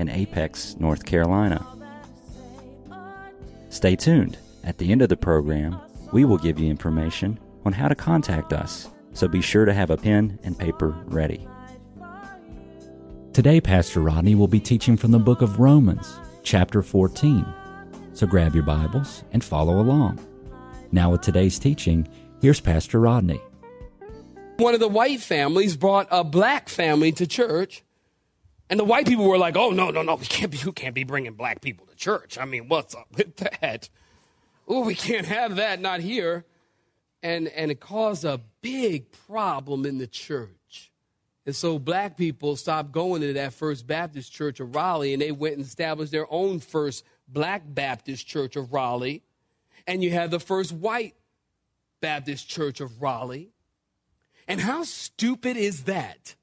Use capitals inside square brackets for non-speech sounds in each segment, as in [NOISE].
in Apex, North Carolina. Stay tuned. At the end of the program, we will give you information on how to contact us, so be sure to have a pen and paper ready. Today, Pastor Rodney will be teaching from the book of Romans, chapter 14. So grab your Bibles and follow along. Now, with today's teaching, here's Pastor Rodney. One of the white families brought a black family to church and the white people were like, "Oh no, no, no, we can't be. You can't be bringing black people to church. I mean, what's up with that? Oh, we can't have that. Not here." And and it caused a big problem in the church. And so black people stopped going to that First Baptist Church of Raleigh, and they went and established their own First Black Baptist Church of Raleigh. And you have the First White Baptist Church of Raleigh. And how stupid is that?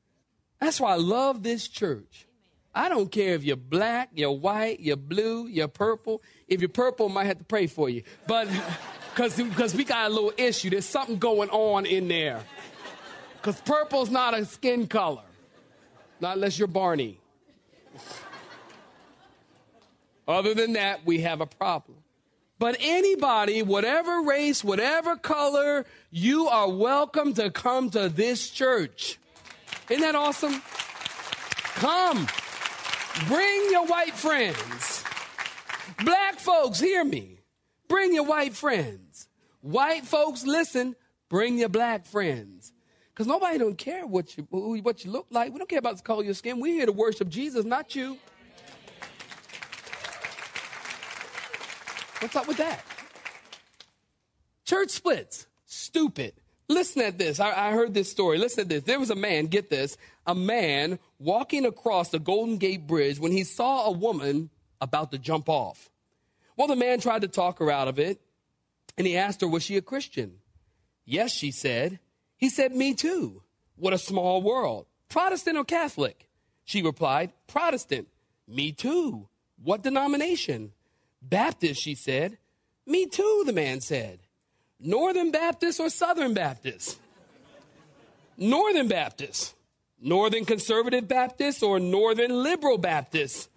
That's why I love this church. I don't care if you're black, you're white, you're blue, you're purple. If you're purple, I might have to pray for you. But [LAUGHS] because we got a little issue, there's something going on in there. Because purple's not a skin color, not unless you're Barney. Other than that, we have a problem. But anybody, whatever race, whatever color, you are welcome to come to this church. Isn't that awesome? Come. Bring your white friends. Black folks, hear me. Bring your white friends. White folks, listen. Bring your black friends. Because nobody don't care what you, what you look like. We don't care about the color of your skin. We're here to worship Jesus, not you. What's up with that? Church splits. Stupid. Listen at this. I, I, heard this story. Listen at this. There was a man, get this, a man walking across the Golden Gate Bridge when he saw a woman about to jump off. Well, the man tried to talk her out of it, and he asked her, Was she a Christian? Yes, she said. He said, Me too. What a small world. Protestant or Catholic? She replied, Protestant. Me too. What denomination? Baptist, she said. Me too, the man said. Northern Baptist or Southern Baptist? Northern Baptist. Northern Conservative Baptist or Northern Liberal Baptist?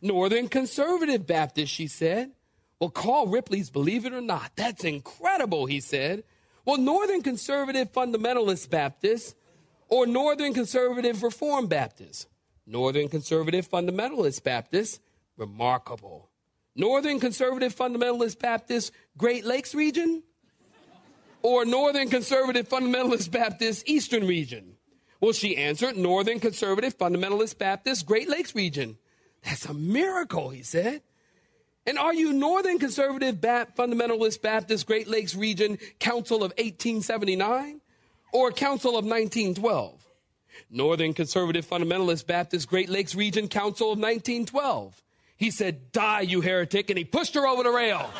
Northern Conservative Baptist, she said. Well, Carl Ripley's Believe It or Not. That's incredible, he said. Well, Northern Conservative Fundamentalist Baptist or Northern Conservative Reform Baptist? Northern Conservative Fundamentalist Baptist, remarkable. Northern Conservative Fundamentalist Baptist, Great Lakes region? Or Northern Conservative Fundamentalist Baptist Eastern Region? Well, she answered, Northern Conservative Fundamentalist Baptist Great Lakes Region. That's a miracle, he said. And are you Northern Conservative ba- Fundamentalist Baptist Great Lakes Region Council of 1879 or Council of 1912? Northern Conservative Fundamentalist Baptist Great Lakes Region Council of 1912. He said, Die, you heretic, and he pushed her over the rail.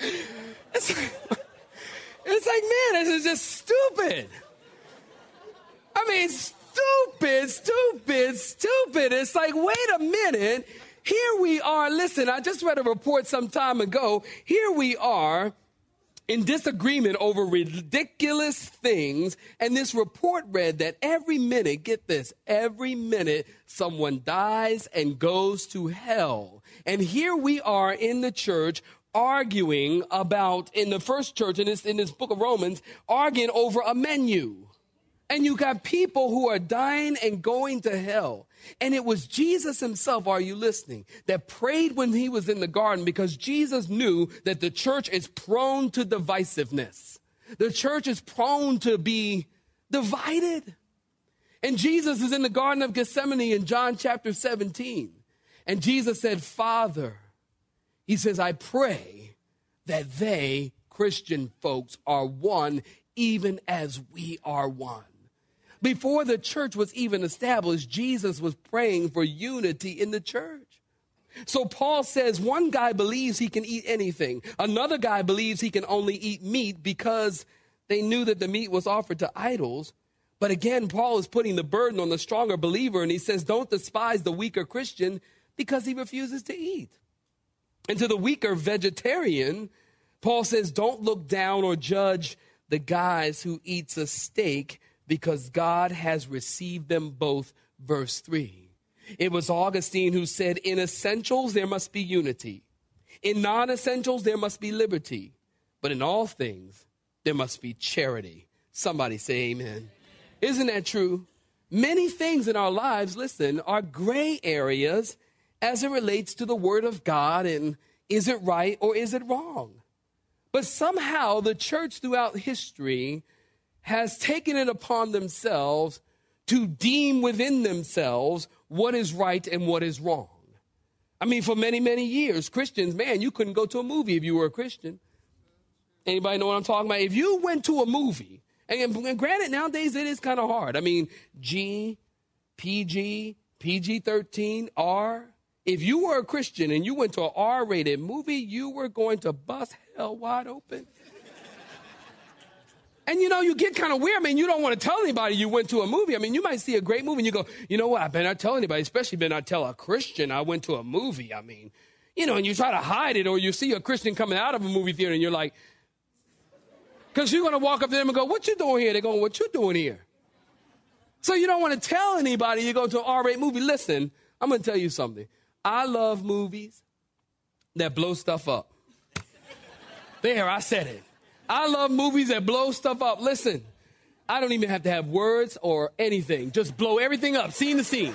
It's like, it's like, man, this is just stupid. I mean, stupid, stupid, stupid. It's like, wait a minute. Here we are. Listen, I just read a report some time ago. Here we are in disagreement over ridiculous things. And this report read that every minute, get this, every minute someone dies and goes to hell. And here we are in the church arguing about in the first church in this in this book of Romans, arguing over a menu. And you got people who are dying and going to hell. And it was Jesus himself, are you listening, that prayed when he was in the garden because Jesus knew that the church is prone to divisiveness. The church is prone to be divided. And Jesus is in the Garden of Gethsemane in John chapter 17. And Jesus said, Father, he says, I pray that they, Christian folks, are one even as we are one. Before the church was even established, Jesus was praying for unity in the church. So Paul says one guy believes he can eat anything. Another guy believes he can only eat meat because they knew that the meat was offered to idols. But again, Paul is putting the burden on the stronger believer and he says, don't despise the weaker Christian because he refuses to eat. And to the weaker vegetarian, Paul says, don't look down or judge the guys who eats a steak because God has received them both. Verse 3. It was Augustine who said, In essentials, there must be unity. In non essentials, there must be liberty. But in all things, there must be charity. Somebody say amen. Isn't that true? Many things in our lives, listen, are gray areas as it relates to the Word of God and is it right or is it wrong? But somehow the church throughout history has taken it upon themselves to deem within themselves what is right and what is wrong. I mean, for many, many years, Christians, man, you couldn't go to a movie if you were a Christian. Anybody know what I'm talking about? If you went to a movie, and, granted, nowadays it is kind of hard. I mean, G, PG, PG 13, R. If you were a Christian and you went to an R rated movie, you were going to bust hell wide open. And you know, you get kind of weird. I mean, you don't want to tell anybody you went to a movie. I mean, you might see a great movie and you go, you know what? I better not tell anybody, especially better not tell a Christian I went to a movie. I mean, you know, and you try to hide it or you see a Christian coming out of a movie theater and you're like, because you're going to walk up to them and go, what you doing here? They're going, what you doing here? So you don't want to tell anybody you go to an R-rated movie. Listen, I'm going to tell you something. I love movies that blow stuff up. there, I said it. I love movies that blow stuff up. Listen, I don't even have to have words or anything. Just blow everything up, scene to scene.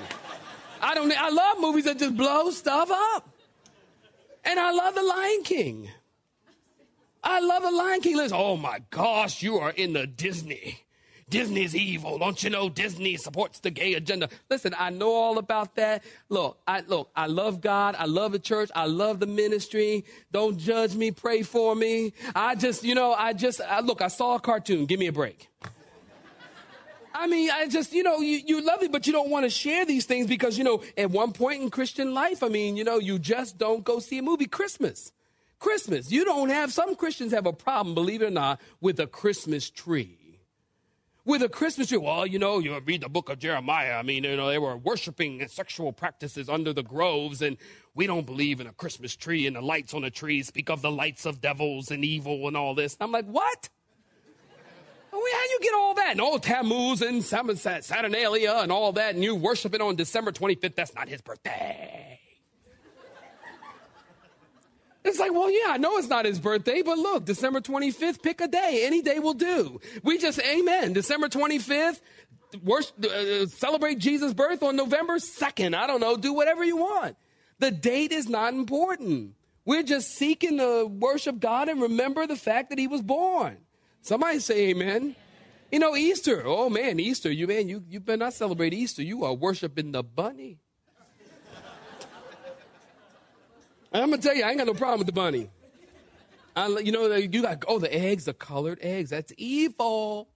I don't. I love movies that just blow stuff up. And I love The Lion King. I love The Lion King. Listen, oh my gosh, you are in the Disney. Disney's evil. Don't you know Disney supports the gay agenda? Listen, I know all about that. Look, I look, I love God. I love the church. I love the ministry. Don't judge me. Pray for me. I just, you know, I just, I, look, I saw a cartoon. Give me a break. I mean, I just, you know, you, you love it, but you don't want to share these things because, you know, at one point in Christian life, I mean, you know, you just don't go see a movie. Christmas. Christmas. You don't have, some Christians have a problem, believe it or not, with a Christmas tree with a Christmas tree. Well, you know, you read the book of Jeremiah. I mean, you know, they were worshiping sexual practices under the groves, and we don't believe in a Christmas tree and the lights on the tree speak of the lights of devils and evil and all this. I'm like, what? Oh, how you get all that? And all Tammuz and Saturnalia and all that, and you worship it on December 25th. That's not his birthday. It's like, well, yeah, I know it's not his birthday, but look, December 25th, pick a day. Any day will do. We just, amen. December 25th, worship, uh, celebrate Jesus' birth on November 2nd. I don't know. Do whatever you want. The date is not important. We're just seeking to worship God and remember the fact that he was born. Somebody say amen. You know, Easter. Oh man, Easter. You man, you, you better not celebrate Easter. You are worshiping the bunny. I'm gonna tell you, I ain't got no problem with the bunny. I, you know, you got oh the eggs, the colored eggs. That's evil.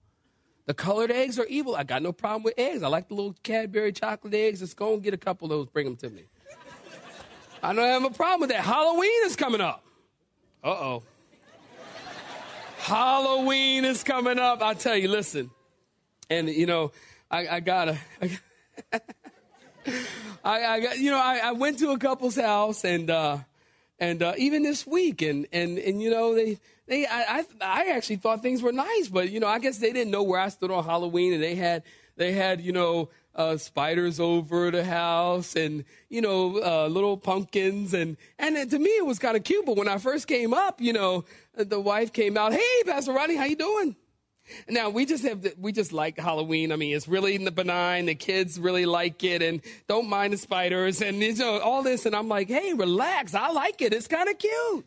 The colored eggs are evil. I got no problem with eggs. I like the little Cadbury chocolate eggs. Let's go and get a couple of those. Bring them to me. I don't have a problem with that. Halloween is coming up. Uh oh. Halloween is coming up. I tell you, listen. And you know, I, I gotta. [LAUGHS] I, I got, you know, I, I, went to a couple's house and, uh, and, uh, even this week and, and, and, you know, they, they, I, I, I actually thought things were nice, but, you know, I guess they didn't know where I stood on Halloween and they had, they had, you know, uh, spiders over the house and, you know, uh, little pumpkins. And, and to me, it was kind of cute. But when I first came up, you know, the wife came out, Hey, Pastor Rodney, how you doing? Now we just have we just like Halloween. I mean, it's really in the benign. The kids really like it and don't mind the spiders and you know all this. And I'm like, hey, relax. I like it. It's kind of cute.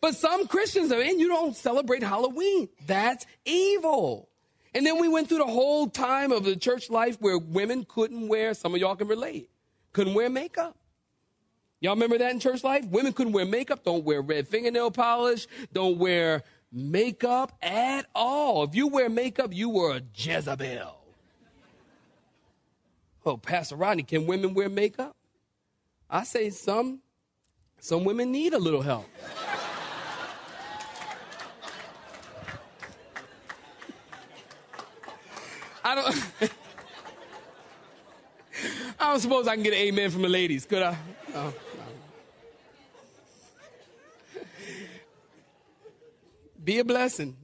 But some Christians are in. You don't celebrate Halloween. That's evil. And then we went through the whole time of the church life where women couldn't wear. Some of y'all can relate. Couldn't wear makeup. Y'all remember that in church life? Women couldn't wear makeup. Don't wear red fingernail polish. Don't wear makeup at all. If you wear makeup, you were a Jezebel. Oh, Pastor Rodney, can women wear makeup? I say some, some women need a little help. I don't. [LAUGHS] I don't suppose I can get an amen from the ladies, could I? No. Be a blessing.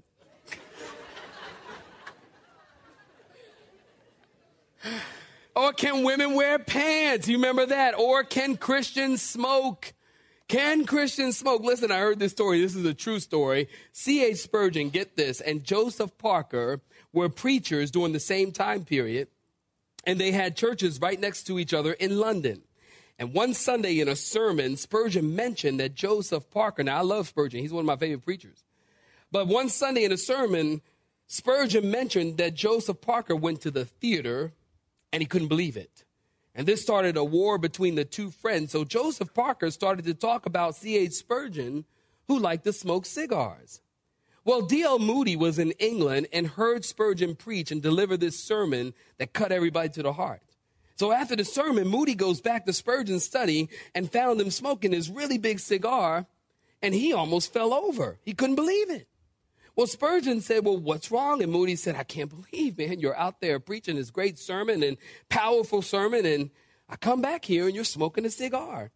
Or can women wear pants? You remember that? Or can Christians smoke? Can Christians smoke? Listen, I heard this story. This is a true story. C.H. Spurgeon, get this, and Joseph Parker were preachers during the same time period, and they had churches right next to each other in London. And one Sunday in a sermon, Spurgeon mentioned that Joseph Parker, now I love Spurgeon, he's one of my favorite preachers. But one Sunday in a sermon, Spurgeon mentioned that Joseph Parker went to the theater and he couldn't believe it. And this started a war between the two friends. So Joseph Parker started to talk about C.H. Spurgeon, who liked to smoke cigars. Well, D.L. Moody was in England and heard Spurgeon preach and deliver this sermon that cut everybody to the heart. So after the sermon, Moody goes back to Spurgeon's study and found him smoking his really big cigar, and he almost fell over. He couldn't believe it. Well, Spurgeon said, Well, what's wrong? And Moody said, I can't believe, man, you're out there preaching this great sermon and powerful sermon, and I come back here and you're smoking a cigar.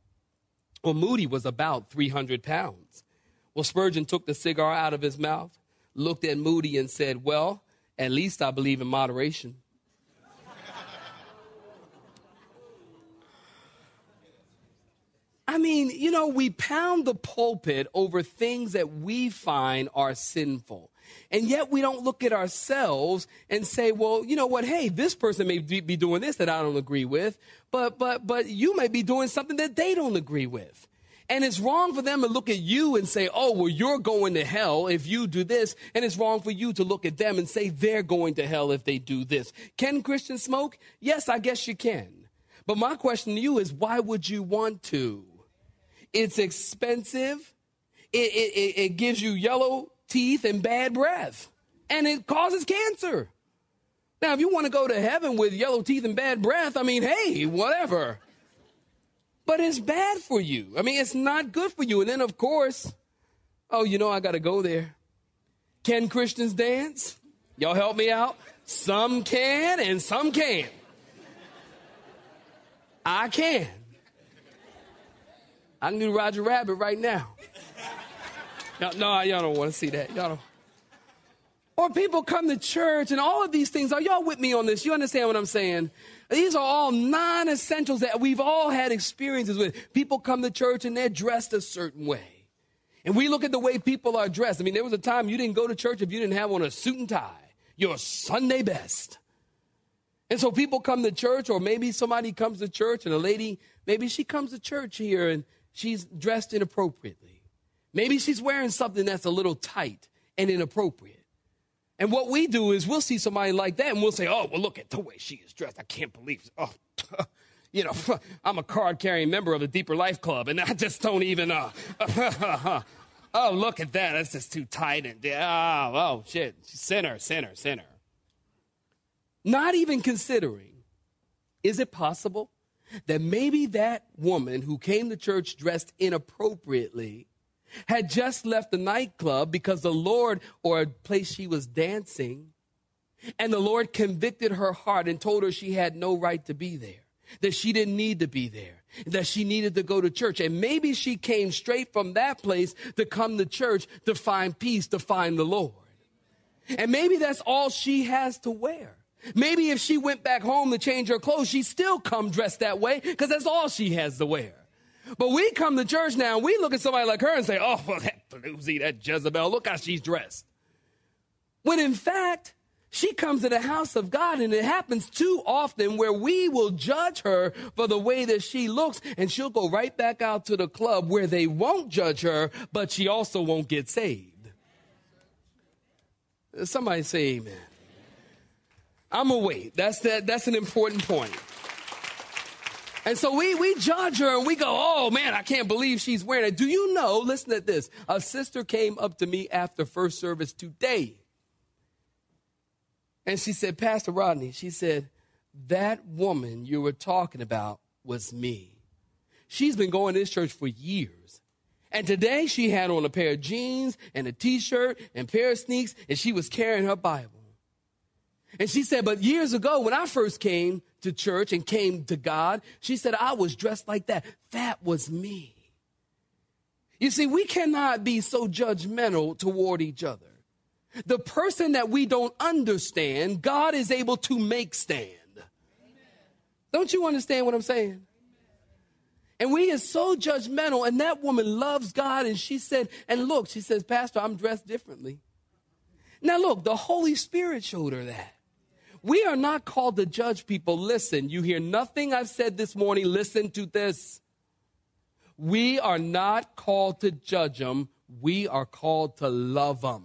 Well, Moody was about 300 pounds. Well, Spurgeon took the cigar out of his mouth, looked at Moody, and said, Well, at least I believe in moderation. I mean, you know, we pound the pulpit over things that we find are sinful. And yet we don't look at ourselves and say, well, you know what? Hey, this person may be doing this that I don't agree with, but, but, but you may be doing something that they don't agree with. And it's wrong for them to look at you and say, oh, well, you're going to hell if you do this. And it's wrong for you to look at them and say they're going to hell if they do this. Can Christians smoke? Yes, I guess you can. But my question to you is, why would you want to? It's expensive. It, it, it, gives you yellow teeth and bad breath, and it causes cancer. Now, if you want to go to heaven with yellow teeth and bad breath, I mean, hey, whatever. But it's bad for you. I mean, it's not good for you. And then, of course, oh, you know, I got to go there. Can Christians dance? Y'all help me out? Some can and some can't. I can. I can do Roger Rabbit right now. no, y'all don't want to see that. Y'all don't. Or people come to church and all of these things. Are y'all with me on this? You understand what I'm saying? These are all non essentials that we've all had experiences with. People come to church and they're dressed a certain way. And we look at the way people are dressed. I mean, there was a time you didn't go to church if you didn't have on a suit and tie, your Sunday best. And so people come to church, or maybe somebody comes to church and a lady, maybe she comes to church here and she's dressed inappropriately. Maybe she's wearing something that's a little tight and inappropriate. And what we do is we'll see somebody like that and we'll say, oh, well, look at the way she is dressed. I can't believe. Oh, [LAUGHS] you know, [LAUGHS] I'm a card carrying member of the Deeper Life Club and [LAUGHS] I just don't even, uh, oh, look at that. That's just too tight. And, oh, oh, shit. Sinner, sinner, sinner. Not even considering, is it possible that maybe that woman who came to church dressed inappropriately had just left the nightclub because the Lord, or a place she was dancing, and the Lord convicted her heart and told her she had no right to be there, that she didn't need to be there, that she needed to go to church. And maybe she came straight from that place to come to church to find peace, to find the Lord. And maybe that's all she has to wear. Maybe if she went back home to change her clothes, she'd still come dressed that way because that's all she has to wear. But we come to church now and we look at somebody like her and say, oh, well, [LAUGHS] that floozy, that Jezebel, look how she's dressed. When in fact, she comes to the house of God and it happens too often where we will judge her for the way that she looks and she'll go right back out to the club where they won't judge her, but she also won't get saved. Somebody say amen. I'm gonna. That's that, that's an important point. And so we, we judge her and we go, oh man, I can't believe she's wearing it. Do you know, listen to this. A sister came up to me after first service today. And she said, Pastor Rodney, she said, that woman you were talking about was me. She's been going to this church for years. And today she had on a pair of jeans and a t-shirt and pair of sneaks and she was carrying her Bible. And she said, but years ago when I first came to church and came to God, she said, I was dressed like that. That was me. You see, we cannot be so judgmental toward each other. The person that we don't understand, God is able to make stand. Don't you understand what I'm saying? And we are so judgmental, and that woman loves God, and she said, and look, she says, Pastor, I'm dressed differently. Now, look, the Holy Spirit showed her that. We are not called to judge people. Listen, you hear nothing I've said this morning. Listen to this. We are not called to judge them. We are called to love them.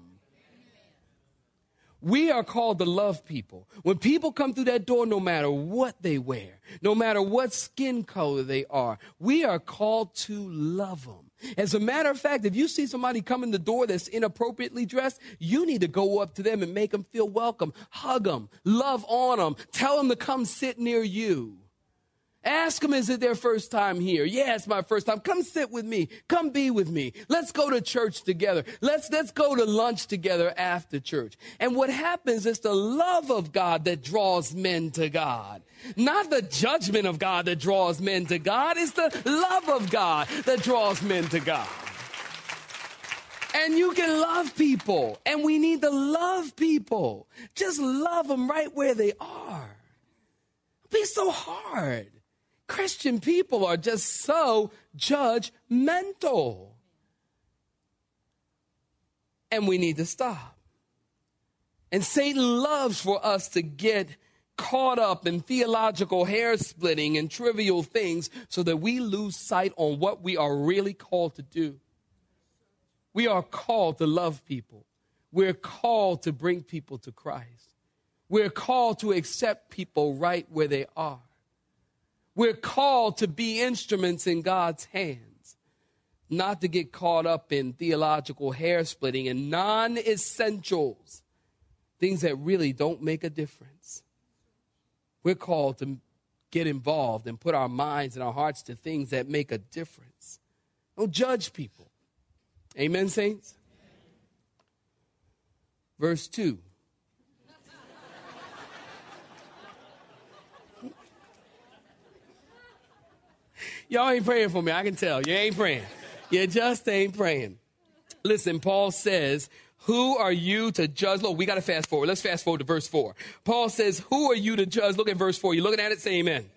We are called to love people. When people come through that door, no matter what they wear, no matter what skin color they are, we are called to love them. As a matter of fact, if you see somebody come in the door that's inappropriately dressed, you need to go up to them and make them feel welcome. Hug them, love on them, tell them to come sit near you. Ask them, is it their first time here? Yeah, it's my first time. Come sit with me. Come be with me. Let's go to church together. Let's, let's go to lunch together after church. And what happens is the love of God that draws men to God. Not the judgment of God that draws men to God. It's the love of God that draws men to God. And you can love people. And we need to love people. Just love them right where they are. Be so hard. Christian people are just so judgmental. And we need to stop. And Satan loves for us to get caught up in theological hair splitting and trivial things so that we lose sight on what we are really called to do. We are called to love people. We're called to bring people to Christ. We're called to accept people right where they are. We're called to be instruments in God's hands, not to get caught up in theological hair splitting and non essentials, things that really don't make a difference. We're called to get involved and put our minds and our hearts to things that make a difference. Don't judge people. Amen, saints? Verse 2. Y'all ain't praying for me. I can tell. You ain't praying. You just ain't praying. Listen, Paul says, who are you to judge? Look, we got to fast forward. Let's fast forward to verse 4. Paul says, Who are you to judge? Look at verse 4. You looking at it? Say amen.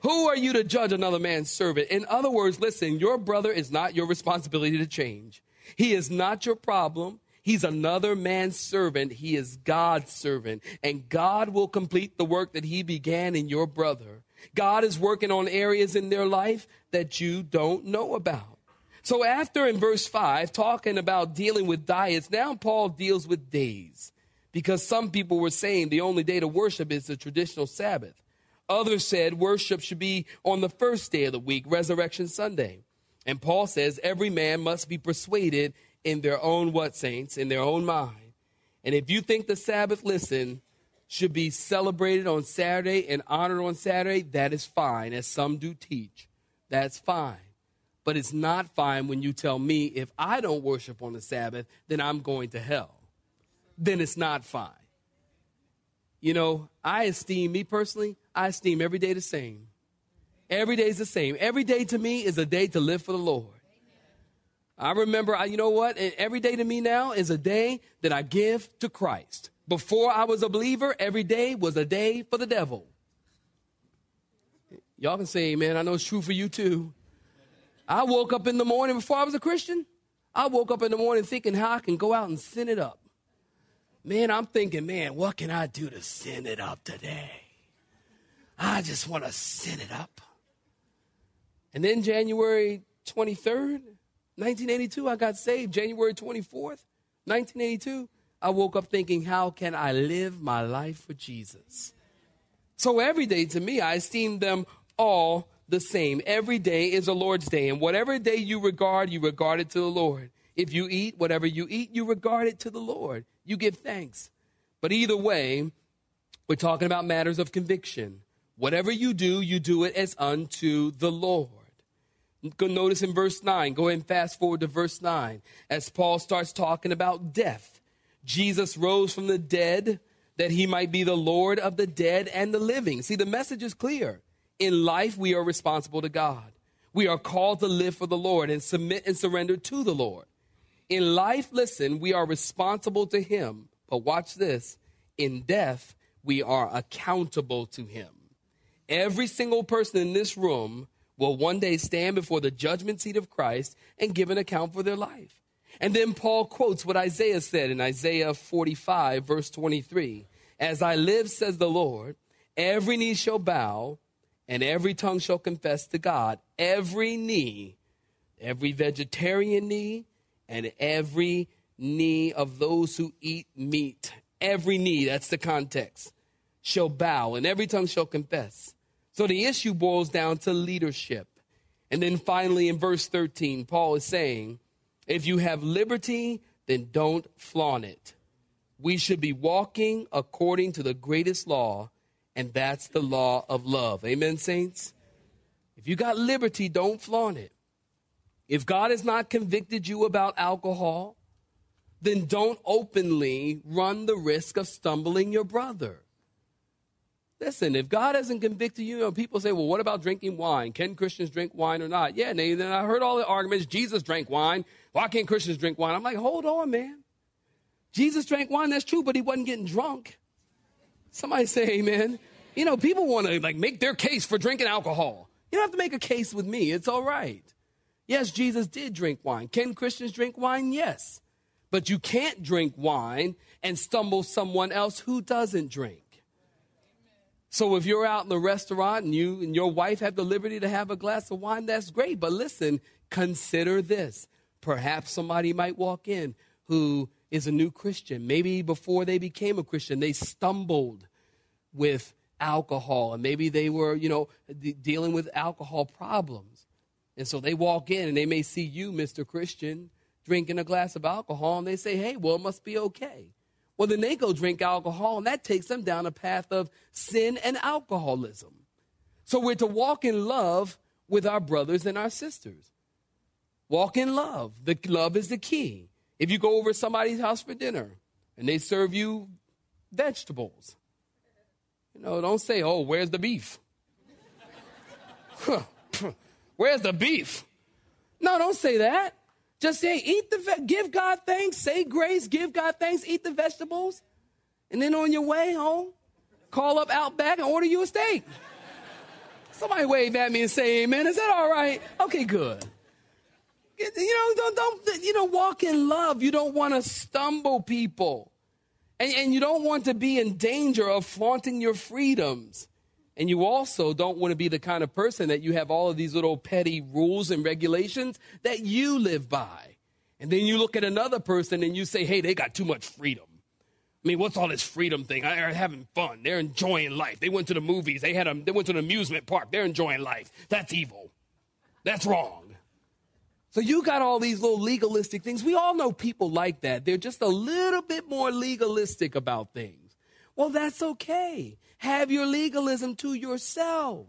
Who are you to judge another man's servant? In other words, listen, your brother is not your responsibility to change. He is not your problem. He's another man's servant. He is God's servant. And God will complete the work that he began in your brother. God is working on areas in their life that you don't know about. So after in verse 5, talking about dealing with diets, now Paul deals with days. Because some people were saying the only day to worship is the traditional Sabbath. Others said worship should be on the first day of the week, Resurrection Sunday. And Paul says every man must be persuaded in their own what, saints? In their own mind. And if you think the Sabbath, listen, should be celebrated on Saturday and honored on Saturday, that is fine, as some do teach. That's fine. But it's not fine when you tell me if I don't worship on the Sabbath, then I'm going to hell. Then it's not fine. You know, I esteem, me personally, I esteem every day the same. Every day is the same. Every day to me is a day to live for the Lord. I remember, you know what? Every day to me now is a day that I give to Christ. Before I was a believer, every day was a day for the devil. Y'all can say amen. I know it's true for you too. I woke up in the morning before I was a Christian. I woke up in the morning thinking how I can go out and sin it up. Man, I'm thinking, man, what can I do to sin it up today? I just want to sin it up. And then January 23rd, 1982, I got saved. January 24th, 1982, I woke up thinking, how can I live my life for Jesus? So every day to me, I esteem them all the same. Every day is a Lord's day. And whatever day you regard, you regard it to the Lord. If you eat, whatever you eat, you regard it to the Lord. You give thanks. But either way, We're talking about matters of conviction. Whatever you do, you do it as unto the Lord. Go notice in verse 9, go ahead and fast forward to verse 9, as Paul starts talking about death. Jesus rose from the dead that he might be the Lord of the dead and the living. See, the message is clear. In life, we are responsible to God. We are called to live for the Lord and submit and surrender to the Lord. In life, listen, we are responsible to Him. But watch this in death, we are accountable to Him. Every single person in this room will one day stand before the judgment seat of Christ and give an account for their life. And then Paul quotes what Isaiah said in Isaiah 45, verse 23 As I live, says the Lord, every knee shall bow and every tongue shall confess to God. Every knee, every vegetarian knee, and every knee of those who eat meat, every knee, that's the context, shall bow, and every tongue shall confess. So the issue boils down to leadership. And then finally, in verse 13, Paul is saying, if you have liberty, then don't flaunt it. We should be walking according to the greatest law, and that's the law of love. Amen, saints? If you got liberty, don't flaunt it. If God has not convicted you about alcohol, then don't openly run the risk of stumbling your brother. Listen, if God hasn't convicted you, you know, people say, well, what about drinking wine? Can Christians drink wine or not? Yeah, and then I heard all the arguments. Jesus drank wine. Why can't Christians drink wine? I'm like, hold on, man. Jesus drank wine, that's true, but he wasn't getting drunk. Somebody say amen. You know, people want to like make their case for drinking alcohol. You don't have to make a case with me. It's all right. Yes, Jesus did drink wine. Can Christians drink wine? Yes. But you can't drink wine and stumble someone else who doesn't drink. So if you're out in the restaurant and you and your wife have the liberty to have a glass of wine, that's great. But listen, consider this. Perhaps somebody might walk in who is a new Christian. Maybe before they became a Christian, they stumbled with alcohol and maybe they were, you know, dealing with alcohol problems. And so they walk in and they may see you, Mr. Christian, drinking a glass of alcohol and they say, hey, well, it must be okay. Well, then they go drink alcohol and that takes them down a path of sin and alcoholism. So we're to walk in love with our brothers and our sisters. Walk in love. The love is the key. If you go over somebody's house for dinner and they serve you vegetables, you know, don't say, "Oh, where's the beef?" [LAUGHS] where's the beef? No, don't say that. Just say, eat the, ve- give God thanks, say grace, give God thanks, eat the vegetables, and then on your way home, call up Outback and order you a steak. [LAUGHS] Somebody wave at me and say amen. Is that all right? Okay, good. You know, don't, don't you know, walk in love. You don't want to stumble people. And, and you don't want to be in danger of flaunting your freedoms. And you also don't want to be the kind of person that you have all of these little petty rules and regulations that you live by. And then you look at another person and you say, hey, they got too much freedom. I mean, what's all this freedom thing? They're having fun. They're enjoying life. They went to the movies. They had a, they went to an amusement park. They're enjoying life. That's evil. That's wrong. So you got all these little legalistic things. We all know people like that. They're just a little bit more legalistic about things. Well, that's okay. Have your legalism to yourself.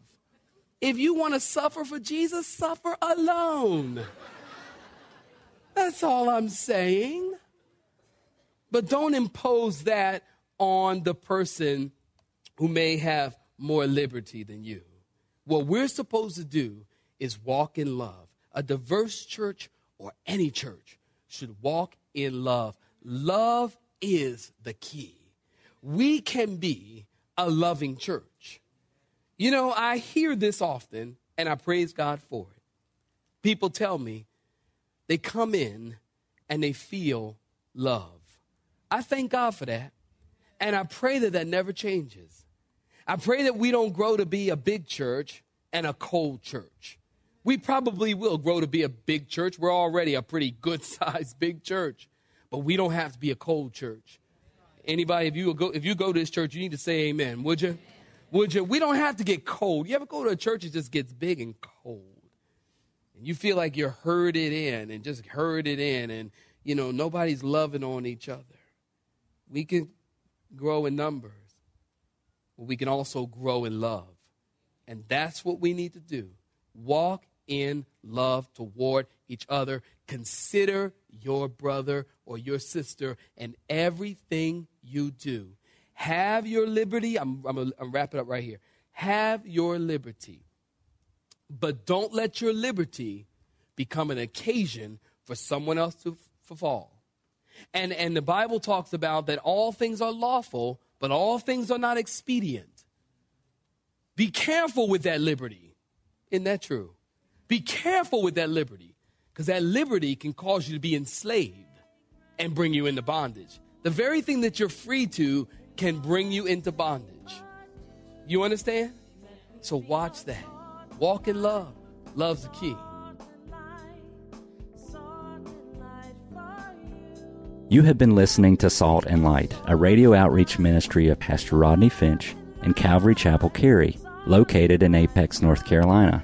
If you want to suffer for Jesus, suffer alone. That's all I'm saying. But don't impose that on the person who may have more liberty than you. What we're supposed to do is walk in love a diverse church or any church should walk in love. Love is the key. We can be a loving church. You know, I hear this often and I praise God for it. People tell me they come in and they feel love. I thank God for that. And I pray that that never changes. I pray that we don't grow to be a big church and a cold church we probably will grow to be a big church. We're already a pretty good [LAUGHS] sized big church, but we don't have to be a cold church. Anybody, if you go, if you go to this church, you need to say amen, would you? Would you? We don't have to get cold. You ever go to a church that just gets big and cold? And you feel like you're herded in and just herded in and, you know, nobody's loving on each other. We can grow in numbers. but we can also grow in love. And that's what we need to do. Walk in love toward each other. Consider your brother or your sister and everything you do. Have your liberty. I'm, I'm, I'm wrapping up right here. Have your liberty. But don't let your liberty become an occasion for someone else to f- fall. And, and the Bible talks about that all things are lawful, but all things are not expedient. Be careful with that liberty. Isn't that true? Be careful with that liberty because that liberty can cause you to be enslaved and bring you into bondage. The very thing that you're free to can bring you into bondage. You understand? So watch that. Walk in love. Love's the key. You have been listening to Salt and Light, a radio outreach ministry of Pastor Rodney Finch and Calvary Chapel Cary, located in Apex, North Carolina.